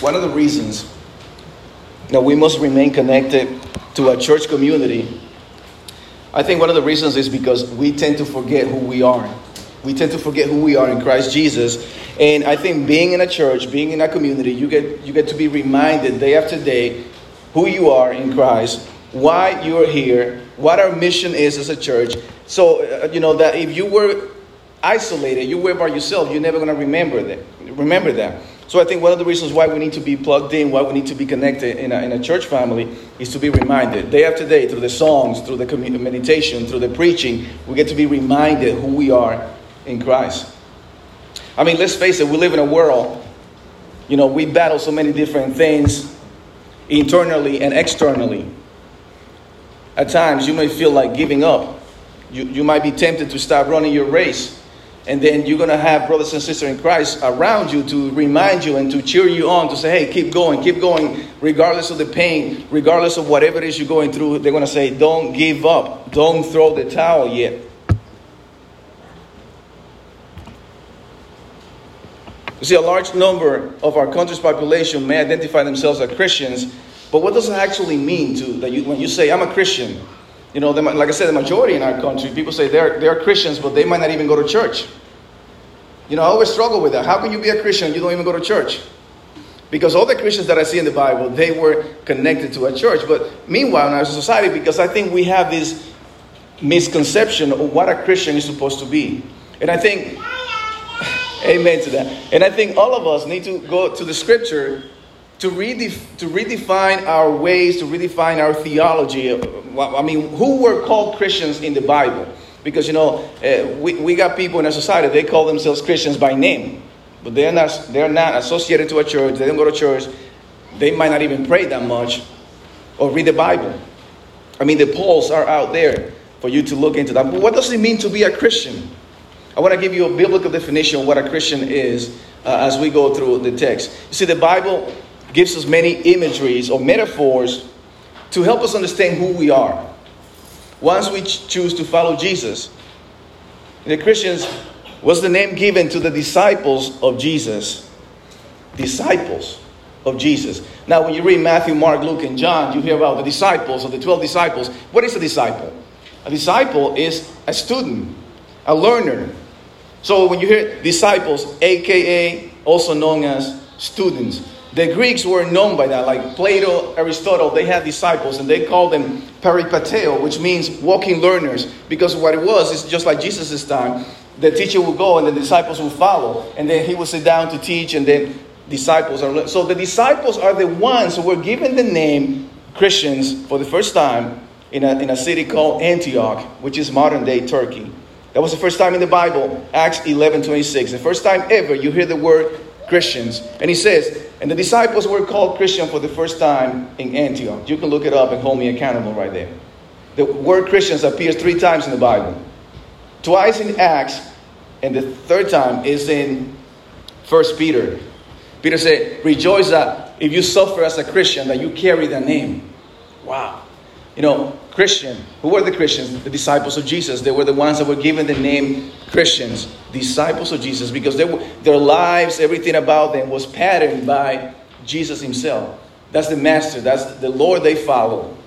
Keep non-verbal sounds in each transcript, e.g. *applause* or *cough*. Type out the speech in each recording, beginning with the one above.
one of the reasons that we must remain connected to a church community, I think one of the reasons is because we tend to forget who we are. We tend to forget who we are in Christ Jesus. And I think being in a church, being in a community, you get, you get to be reminded day after day who you are in Christ, why you are here, what our mission is as a church. So, uh, you know, that if you were isolated, you were by yourself, you're never going to remember that. Remember that. So I think one of the reasons why we need to be plugged in, why we need to be connected in a, in a church family, is to be reminded day after day through the songs, through the meditation, through the preaching, we get to be reminded who we are in Christ. I mean, let's face it, we live in a world, you know, we battle so many different things internally and externally. At times, you may feel like giving up. You, you might be tempted to stop running your race. And then you're going to have brothers and sisters in Christ around you to remind you and to cheer you on to say, hey, keep going, keep going, regardless of the pain, regardless of whatever it is you're going through. They're going to say, don't give up, don't throw the towel yet. You see, a large number of our country's population may identify themselves as Christians, but what does it actually mean to that you, when you say I'm a Christian? You know, the, like I said, the majority in our country, people say they're, they're Christians, but they might not even go to church. You know, I always struggle with that. How can you be a Christian you don't even go to church? Because all the Christians that I see in the Bible, they were connected to a church. But meanwhile, in our society, because I think we have this misconception of what a Christian is supposed to be. And I think *sighs* Amen to that. And I think all of us need to go to the scripture to, redef- to redefine our ways, to redefine our theology. I mean, who were called Christians in the Bible? Because, you know, uh, we, we got people in our society, they call themselves Christians by name, but they're not, they're not associated to a church, they don't go to church, they might not even pray that much or read the Bible. I mean, the polls are out there for you to look into that. But what does it mean to be a Christian? I want to give you a biblical definition of what a Christian is uh, as we go through the text. You see, the Bible gives us many imageries or metaphors to help us understand who we are. Once we choose to follow Jesus, the Christians was the name given to the disciples of Jesus. Disciples of Jesus. Now, when you read Matthew, Mark, Luke, and John, you hear about the disciples of the 12 disciples. What is a disciple? A disciple is a student, a learner, so when you hear disciples, aka also known as students, the Greeks were known by that. Like Plato, Aristotle, they had disciples and they called them peripateo, which means walking learners. Because what it was is just like Jesus' time. The teacher would go and the disciples would follow. And then he would sit down to teach and then disciples are. So the disciples are the ones who were given the name Christians for the first time in a, in a city called Antioch, which is modern day Turkey. That was the first time in the Bible, Acts 11 26. The first time ever you hear the word Christians. And he says, and the disciples were called Christian for the first time in Antioch. You can look it up and hold me accountable right there. The word Christians appears three times in the Bible. Twice in Acts, and the third time is in First Peter. Peter said, Rejoice that if you suffer as a Christian, that you carry the name. Wow. You know, Christian. Who were the Christians? The disciples of Jesus. They were the ones that were given the name Christians, disciples of Jesus, because they were, their lives, everything about them was patterned by Jesus Himself. That's the master, that's the Lord they follow.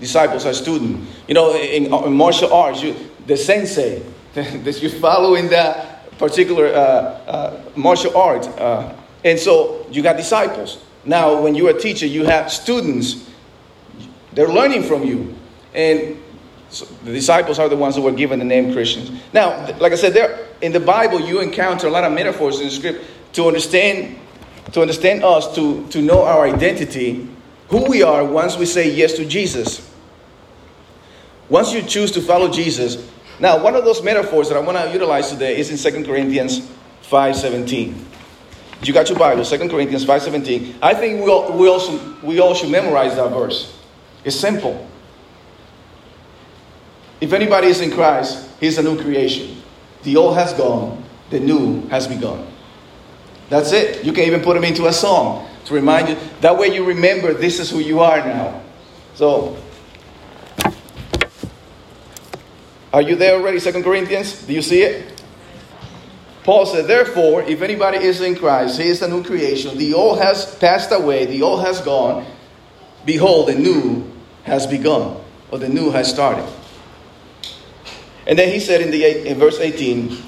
Disciples are students. You know, in, in martial arts, you, the sensei *laughs* that you follow in that particular uh, uh, martial art. Uh, and so you got disciples. Now, when you're a teacher, you have students they're learning from you. And so the disciples are the ones who were given the name Christians. Now, like I said, there in the Bible you encounter a lot of metaphors in the script to understand to understand us, to, to know our identity, who we are once we say yes to Jesus. Once you choose to follow Jesus. Now, one of those metaphors that I want to utilize today is in 2 Corinthians 5.17. You got your Bible, 2 Corinthians 5.17. I think we all, we, also, we all should memorize that verse. It's simple. If anybody is in Christ, he's a new creation. The old has gone, the new has begun. That's it. You can even put them into a song to remind you. That way you remember this is who you are now. So, are you there already, Second Corinthians? Do you see it? Paul said, Therefore, if anybody is in Christ, he is a new creation. The old has passed away, the old has gone. Behold, the new has begun, or the new has started. And then he said in, the, in verse 18,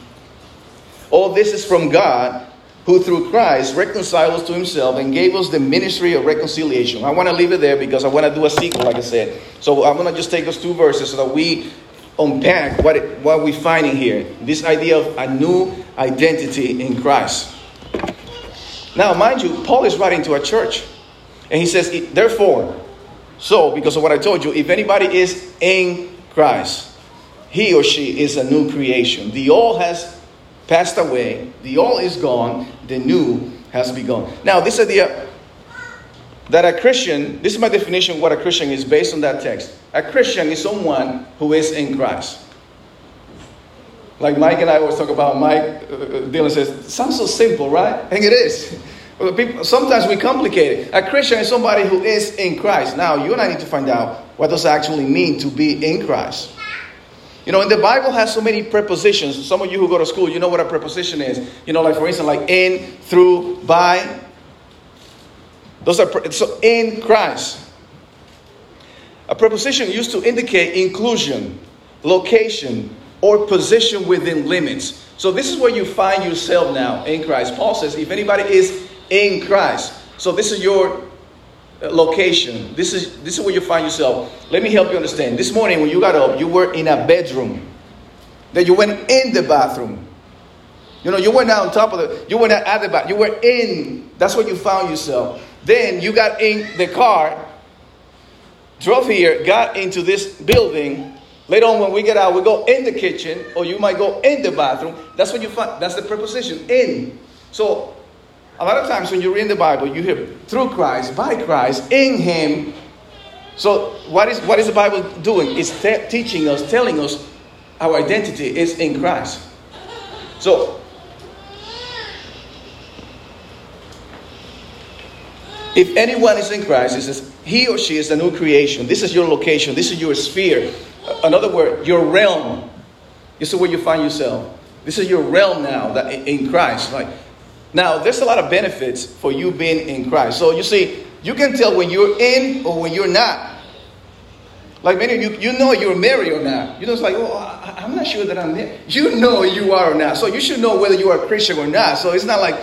All this is from God, who through Christ reconciled us to himself and gave us the ministry of reconciliation. I want to leave it there because I want to do a sequel, like I said. So I'm going to just take those two verses so that we unpack what, it, what we're finding here. This idea of a new identity in Christ. Now, mind you, Paul is writing to a church. And he says, Therefore, so, because of what I told you, if anybody is in Christ, he or she is a new creation. The old has passed away, the old is gone, the new has begun. Now, this idea that a Christian, this is my definition of what a Christian is based on that text. A Christian is someone who is in Christ. Like Mike and I always talk about, Mike, uh, uh Dylan says, sounds so simple, right? *laughs* And it is. Sometimes we complicate it. A Christian is somebody who is in Christ. Now, you and I need to find out what does it actually mean to be in Christ. You know, and the Bible has so many prepositions. Some of you who go to school, you know what a preposition is. You know, like for instance, like in, through, by. Those are so in Christ. A preposition used to indicate inclusion, location, or position within limits. So this is where you find yourself now in Christ. Paul says, if anybody is in Christ, so this is your uh, location. This is this is where you find yourself. Let me help you understand. This morning when you got up, you were in a bedroom. Then you went in the bathroom. You know, you went down on top of the, you went at the back. You were in. That's where you found yourself. Then you got in the car, drove here, got into this building. Later on, when we get out, we go in the kitchen, or you might go in the bathroom. That's what you find. That's the preposition in. So a lot of times when you read the Bible, you hear through Christ, by Christ, in Him. So what is what is the Bible doing? It's te- teaching us, telling us our identity is in Christ. So if anyone is in Christ, it says he or she is a new creation. This is your location. This is your sphere. Another word, your realm. This is where you find yourself. This is your realm now that in Christ. Like now, there's a lot of benefits for you being in Christ. So you see, you can tell when you're in or when you're not. Like many of you, you know you're married or not. You know, it's like, oh, I'm not sure that I'm there. You know you are or not. So you should know whether you are a Christian or not. So it's not like,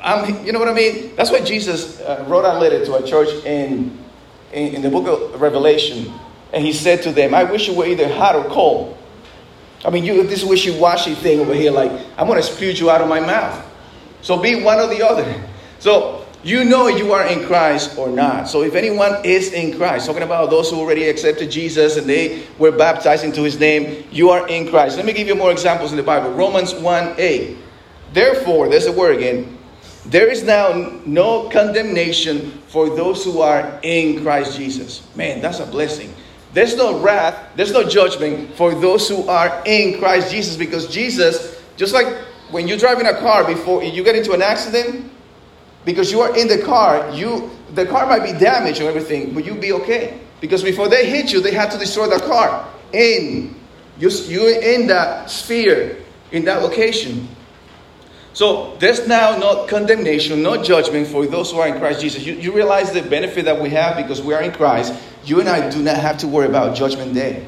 I'm, you know what I mean? That's why Jesus uh, wrote a letter to a church in, in, in the book of Revelation. And he said to them, I wish you were either hot or cold. I mean, you this wishy-washy thing over here, like, I'm going to spew you out of my mouth. So be one or the other. So you know you are in Christ or not. So if anyone is in Christ, talking about those who already accepted Jesus and they were baptized into his name, you are in Christ. Let me give you more examples in the Bible. Romans 1 8. Therefore, there's a word again. There is now no condemnation for those who are in Christ Jesus. Man, that's a blessing. There's no wrath, there's no judgment for those who are in Christ Jesus because Jesus, just like when you drive in a car before you get into an accident, because you are in the car, you the car might be damaged or everything, but you'll be okay. Because before they hit you, they had to destroy the car. In you you in that sphere, in that location. So there's now no condemnation, no judgment for those who are in Christ Jesus. You, you realize the benefit that we have because we are in Christ. You and I do not have to worry about judgment day.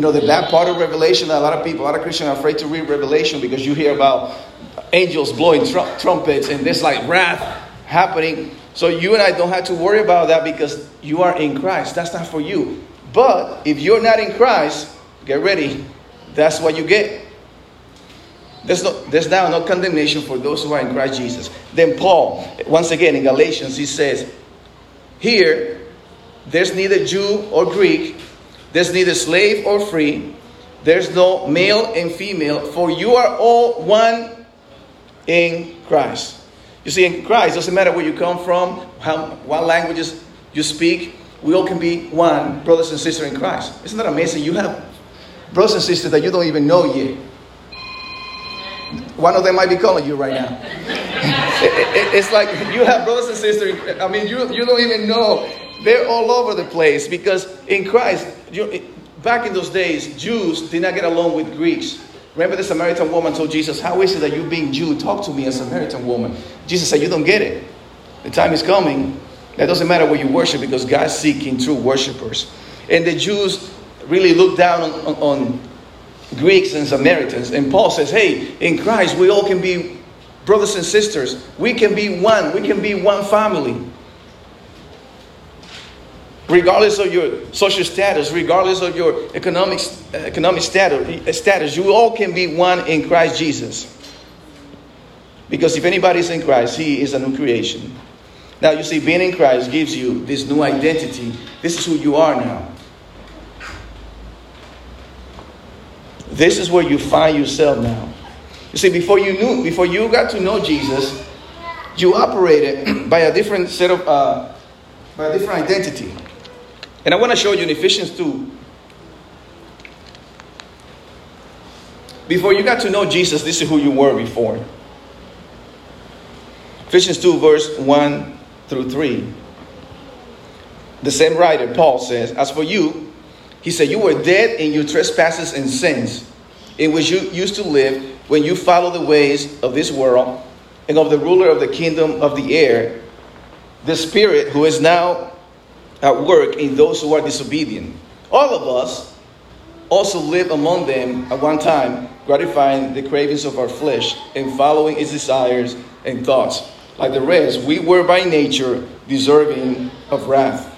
You know, the, that part of Revelation, that a lot of people, a lot of Christians are afraid to read Revelation because you hear about angels blowing tr- trumpets and this like wrath happening. So you and I don't have to worry about that because you are in Christ. That's not for you. But if you're not in Christ, get ready. That's what you get. There's, no, there's now no condemnation for those who are in Christ Jesus. Then Paul, once again in Galatians, he says, Here, there's neither Jew or Greek, there's neither slave or free. There's no male and female, for you are all one in Christ. You see, in Christ, doesn't matter where you come from, how, what languages you speak, we all can be one, brothers and sisters in Christ. Isn't that amazing? You have brothers and sisters that you don't even know yet. One of them might be calling you right now. *laughs* it, it, it's like you have brothers and sisters. I mean, you, you don't even know they're all over the place because in Christ, back in those days, Jews did not get along with Greeks. Remember the Samaritan woman told Jesus, How is it that you being Jew talk to me a Samaritan woman? Jesus said, You don't get it. The time is coming. That doesn't matter where you worship because God's seeking true worshipers. And the Jews really look down on, on, on Greeks and Samaritans. And Paul says, Hey, in Christ, we all can be brothers and sisters. We can be one. We can be one family regardless of your social status, regardless of your economic, economic status, status, you all can be one in Christ Jesus. Because if anybody is in Christ, he is a new creation. Now, you see, being in Christ gives you this new identity. This is who you are now. This is where you find yourself now. You see, before you knew, before you got to know Jesus, you operated *clears throat* by a different set of, uh, by a different identity. And I want to show you in Ephesians 2. Before you got to know Jesus, this is who you were before. Ephesians 2, verse 1 through 3. The same writer, Paul, says, As for you, he said, You were dead in your trespasses and sins, in which you used to live when you followed the ways of this world and of the ruler of the kingdom of the air, the Spirit who is now at work in those who are disobedient. All of us also live among them at one time, gratifying the cravings of our flesh and following its desires and thoughts. Like the rest, we were by nature deserving of wrath.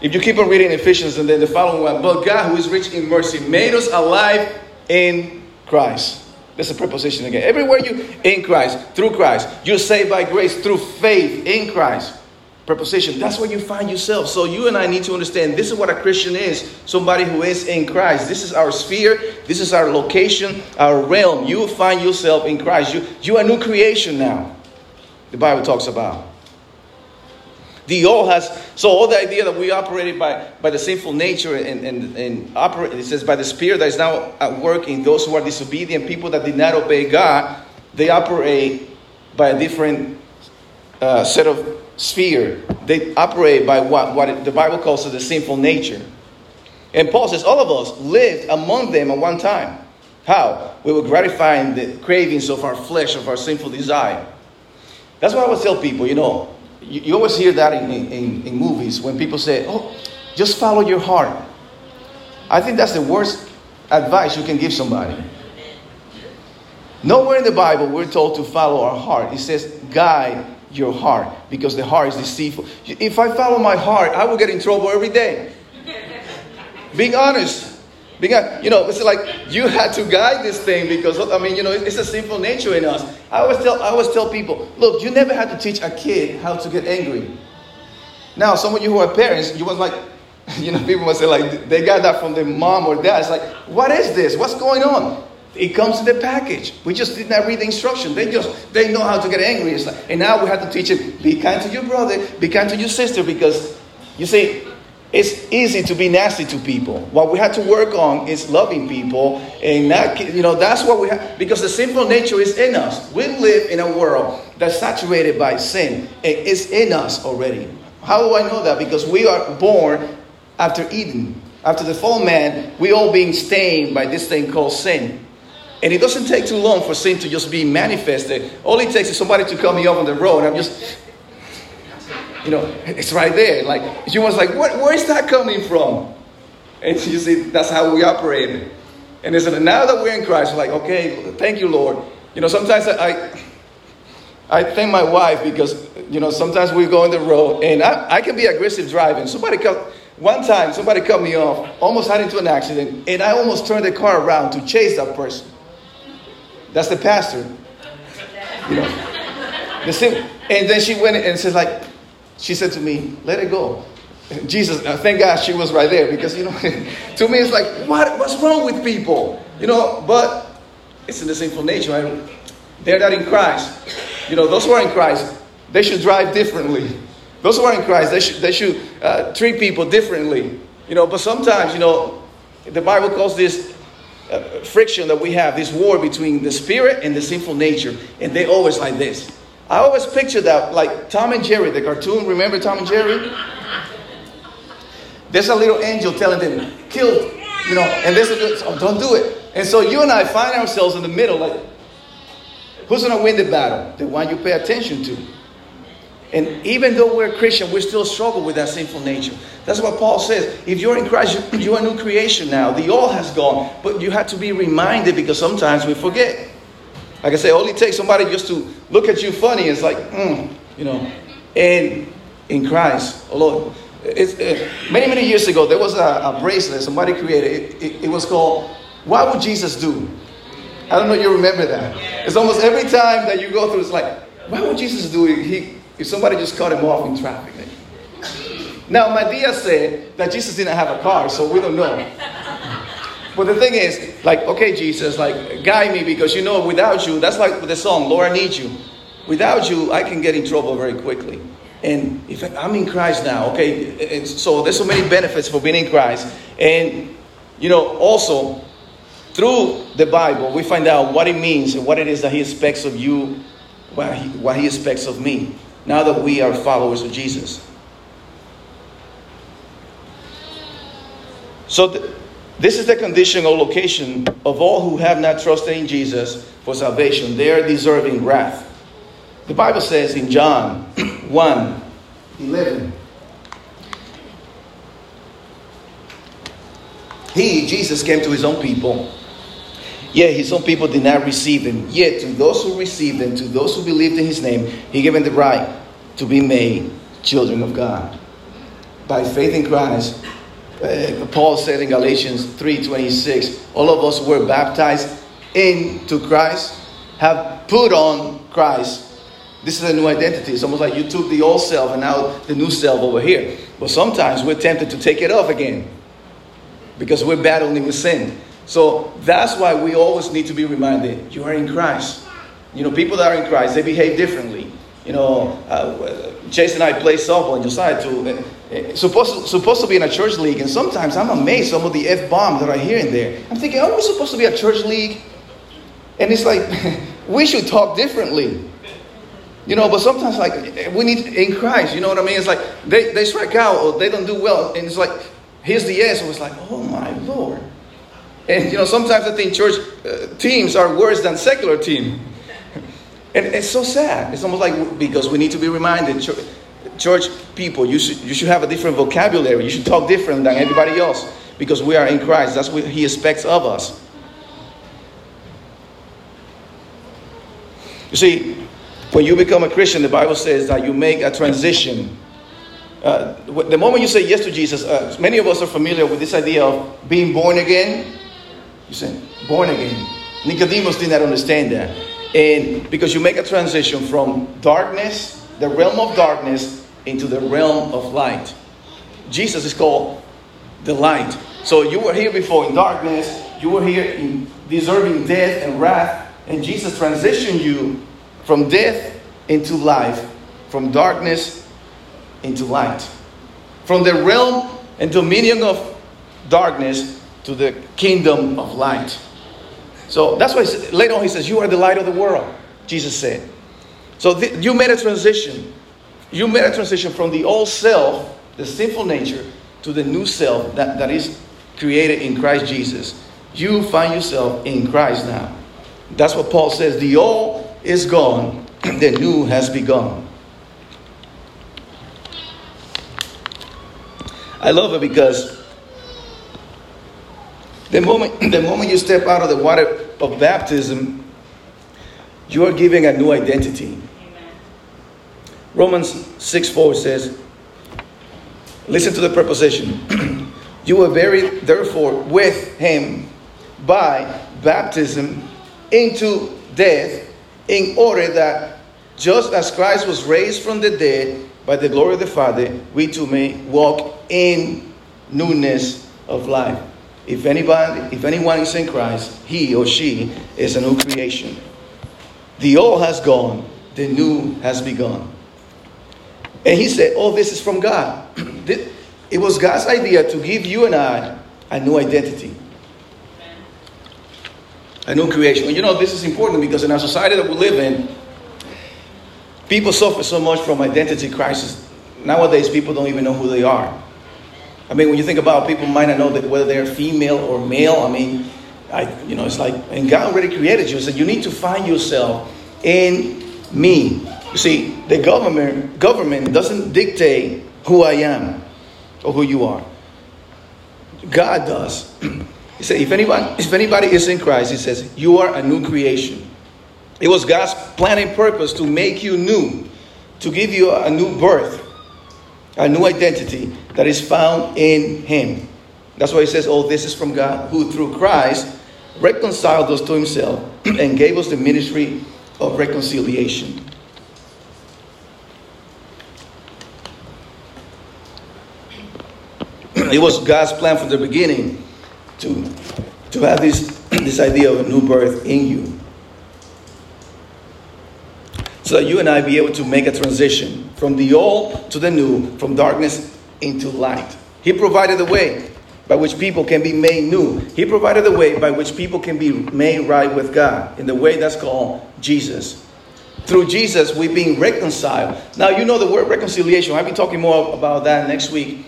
If you keep on reading Ephesians and then the following one, but God, who is rich in mercy, made us alive in Christ. That's a preposition again. Everywhere you in Christ, through Christ, you're saved by grace through faith in Christ preposition. That's where you find yourself. So you and I need to understand this is what a Christian is somebody who is in Christ. This is our sphere, this is our location, our realm. You find yourself in Christ. You, you are a new creation now, the Bible talks about. The old has, so all the idea that we operated by, by the sinful nature and, and, and operate, it says by the spirit that is now at work in those who are disobedient, people that did not obey God, they operate by a different uh, set of sphere. They operate by what, what the Bible calls the sinful nature. And Paul says all of us lived among them at one time. How? We were gratifying the cravings of our flesh, of our sinful desire. That's what I always tell people, you know. You, you always hear that in, in, in movies when people say, oh, just follow your heart. I think that's the worst advice you can give somebody. Nowhere in the Bible we're told to follow our heart. It says, guide your heart because the heart is deceitful. If I follow my heart, I will get in trouble every day. Being honest. Being, you know, it's like you had to guide this thing because I mean, you know, it's a sinful nature in us. I always tell, I always tell people, look, you never had to teach a kid how to get angry. Now, some of you who are parents, you was like, *laughs* you know, people must say like they got that from their mom or dad. It's like, what is this? What's going on? It comes in the package. We just did not read the instruction. They just they know how to get angry. Like, and now we have to teach it. Be kind to your brother. Be kind to your sister because you see, it's easy to be nasty to people. What we have to work on is loving people, and not you know that's what we have because the sinful nature is in us. We live in a world that's saturated by sin. It's in us already. How do I know that? Because we are born after Eden. After the fall man, we all being stained by this thing called sin. And it doesn't take too long for sin to just be manifested. All it takes is somebody to cut me off on the road. I'm just, you know, it's right there. Like, she was like, what, where is that coming from? And you see, that's how we operate. And it's now that we're in Christ, we're like, okay, thank you, Lord. You know, sometimes I, I thank my wife because, you know, sometimes we go on the road and I, I can be aggressive driving. Somebody cut, one time, somebody cut me off, almost had into an accident, and I almost turned the car around to chase that person. That's the pastor. You know. The sim- and then she went and said, like, she said to me, let it go. Jesus, uh, thank God she was right there because, you know, *laughs* to me it's like, what, what's wrong with people? You know, but it's in the sinful nature. Right? They're not in Christ. You know, those who are in Christ, they should drive differently. Those who are in Christ, they should, they should uh, treat people differently. You know, but sometimes, you know, the Bible calls this uh, friction that we have, this war between the spirit and the sinful nature, and they always like this. I always picture that like Tom and Jerry, the cartoon. Remember Tom and Jerry? There's a little angel telling them, kill, you know, and there's a, oh, don't do it. And so you and I find ourselves in the middle, like, who's going to win the battle? The one you pay attention to. And even though we're Christian, we still struggle with that sinful nature. That's what Paul says. If you're in Christ, you're a new creation now. The old has gone, but you have to be reminded because sometimes we forget. Like I say, only takes somebody just to look at you funny. It's like, mm, you know. And in Christ, although it's, it, many, many years ago, there was a, a bracelet somebody created. It, it, it, was called, What Would Jesus Do? I don't know if you remember that. It's almost every time that you go through, it's like, What would Jesus do it?" he, if somebody just cut him off in traffic? Eh? Now, Madea said that Jesus didn't have a car, so we don't know. But the thing is, like, okay, Jesus, like, guide me because you know, without you, that's like the song, Lord, I need you. Without you, I can get in trouble very quickly. And if I'm in Christ now, okay, and so there's so many benefits for being in Christ. And, you know, also, through the Bible, we find out what it means and what it is that He expects of you, what He, what he expects of me, now that we are followers of Jesus. So, th- this is the condition or location of all who have not trusted in Jesus for salvation. They are deserving wrath. The Bible says in John *clears throat* 1 11, He, Jesus, came to his own people. Yet his own people did not receive him. Yet to those who received him, to those who believed in his name, he gave them the right to be made children of God. By faith in Christ, uh, Paul said in Galatians 3:26, all of us were baptized into Christ, have put on Christ. This is a new identity. It's almost like you took the old self and now the new self over here. But sometimes we're tempted to take it off again because we're battling with sin. So that's why we always need to be reminded you are in Christ. You know, people that are in Christ, they behave differently. You know, uh, Jason and I play softball in Josiah too. Uh, supposed, to, supposed to be in a church league, and sometimes I'm amazed some of the F bombs that I hear in there. I'm thinking, are we supposed to be a church league? And it's like, *laughs* we should talk differently. You know, but sometimes like we need in Christ, you know what I mean? It's like they, they strike out or they don't do well, and it's like, here's the answer. It's like, oh my Lord. And you know, sometimes I think church uh, teams are worse than secular team. And it's so sad. It's almost like because we need to be reminded, church, church people, you should, you should have a different vocabulary. You should talk different than everybody else because we are in Christ. That's what He expects of us. You see, when you become a Christian, the Bible says that you make a transition. Uh, the moment you say yes to Jesus, uh, many of us are familiar with this idea of being born again. You say, born again. Nicodemus did not understand that. And because you make a transition from darkness, the realm of darkness, into the realm of light. Jesus is called the light. So you were here before in darkness, you were here in deserving death and wrath, and Jesus transitioned you from death into life, from darkness into light, from the realm and dominion of darkness to the kingdom of light. So that's why later on he says, You are the light of the world, Jesus said. So th- you made a transition. You made a transition from the old self, the sinful nature, to the new self that, that is created in Christ Jesus. You find yourself in Christ now. That's what Paul says. The old is gone, *clears throat* the new has begun. I love it because the moment, *clears throat* the moment you step out of the water of baptism, you are giving a new identity. Romans 6 4 says, Listen to the preposition. *clears throat* you were buried, therefore, with him by baptism into death, in order that just as Christ was raised from the dead by the glory of the Father, we too may walk in newness of life. If anybody, if anyone is in Christ, he or she is a new creation. The old has gone, the new has begun. And he said, Oh, this is from God. *clears throat* it was God's idea to give you and I a new identity, a new creation. You know, this is important because in our society that we live in, people suffer so much from identity crisis. Nowadays, people don't even know who they are. I mean, when you think about people might not know that whether they're female or male. I mean, I, you know, it's like, and God already created you. So you need to find yourself in me. You see, the government government doesn't dictate who I am or who you are. God does. *clears throat* He said, if anybody, if anybody is in Christ, he says, you are a new creation. It was God's plan and purpose to make you new, to give you a new birth, a new identity that is found in Him. That's why he says, Oh, this is from God, who through Christ reconciled us to himself *clears throat* and gave us the ministry of reconciliation. it was God's plan from the beginning to, to have this, *clears throat* this idea of a new birth in you. So that you and I be able to make a transition from the old to the new, from darkness into light. He provided the way by which people can be made new. He provided a way by which people can be made right with God in the way that's called Jesus. Through Jesus, we're being reconciled. Now, you know the word reconciliation. I'll be talking more about that next week.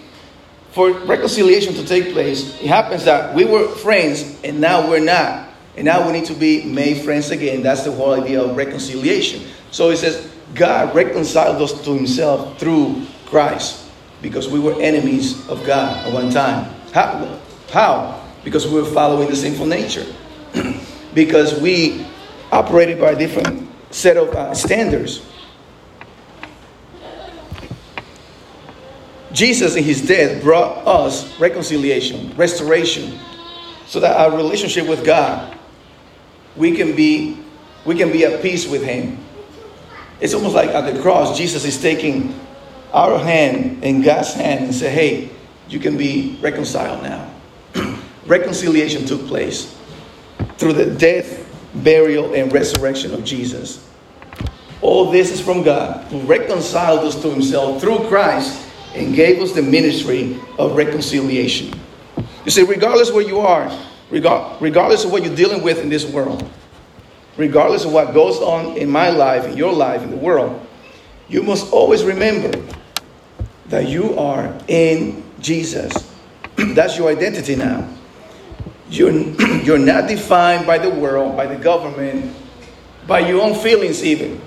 For reconciliation to take place, it happens that we were friends and now we're not. And now we need to be made friends again. That's the whole idea of reconciliation. So it says, God reconciled us to himself through Christ because we were enemies of God at one time. How? How? Because we were following the sinful nature. *clears throat* because we operated by a different set of uh, standards. Jesus, in his death, brought us reconciliation, restoration, so that our relationship with God, we can be, we can be at peace with Him. It's almost like at the cross, Jesus is taking our hand in God's hand and say, "Hey, you can be reconciled now. *clears throat* Reconciliation took place through the death, burial, and resurrection of Jesus. All this is from God, who reconciled us to himself through Christ and gave us the ministry of reconciliation. You see, regardless where you are, regardless of what you're dealing with in this world, regardless of what goes on in my life, in your life, in the world, you must always remember that you are in Jesus. *clears throat* That's your identity now. You're, *clears throat* you're not defined by the world, by the government, by your own feelings, even.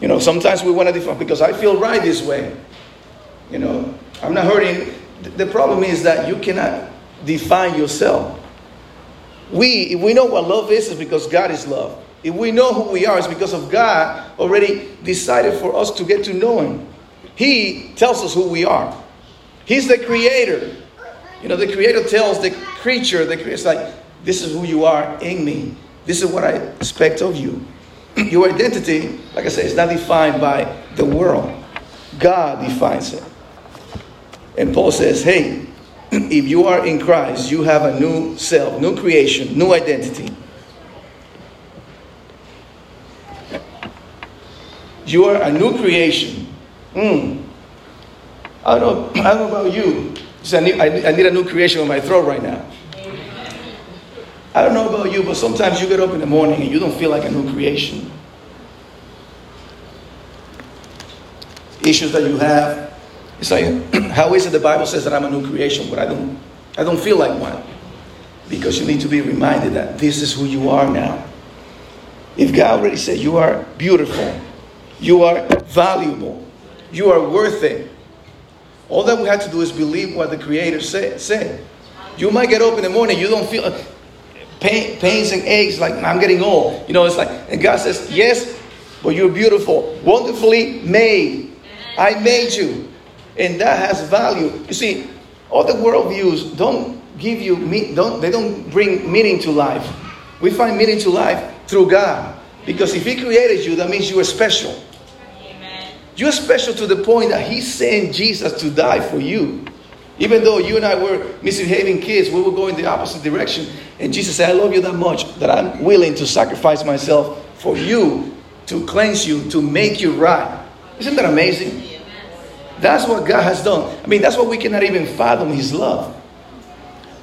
You know, sometimes we want to define because I feel right this way. You know, I'm not hurting. The problem is that you cannot define yourself. We, if we know what love is, is because God is love. If we know who we are, it's because of God already decided for us to get to know Him. He tells us who we are. He's the creator. You know, the creator tells the creature, the creator, it's like, this is who you are in me. This is what I expect of you. *clears throat* Your identity, like I said, is not defined by the world. God defines it. And Paul says, hey, if you are in Christ, you have a new self, new creation, new identity. You are a new creation. Mm. I don't know, I don't know about you. I need, I need a new creation on my throat right now. I don't know about you, but sometimes you get up in the morning and you don't feel like a new creation. Issues that you have. It's *clears throat* how is it the Bible says that I'm a new creation, but I don't, I don't feel like one? Because you need to be reminded that this is who you are now. If God already said you are beautiful, you are valuable, you are worth it, all that we have to do is believe what the Creator say, said. You might get up in the morning, you don't feel uh, pain, pains and aches like I'm getting old. You know, it's like, and God says, Yes, but you're beautiful, wonderfully made. I made you. And that has value. You see, all the worldviews don't give you, don't, they don't bring meaning to life. We find meaning to life through God. Because if He created you, that means you are special. You're special to the point that He sent Jesus to die for you. Even though you and I were misbehaving kids, we were going the opposite direction. And Jesus said, I love you that much that I'm willing to sacrifice myself for you to cleanse you, to make you right. Isn't that amazing? That's what God has done. I mean, that's what we cannot even fathom His love.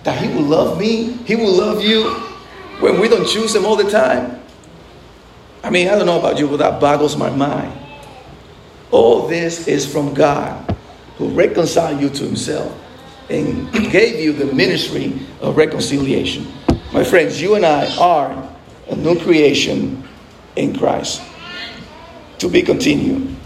That He will love me, He will love you when we don't choose Him all the time. I mean, I don't know about you, but that boggles my mind. All this is from God who reconciled you to himself and gave you the ministry of reconciliation. My friends, you and I are a new creation in Christ. To be continued.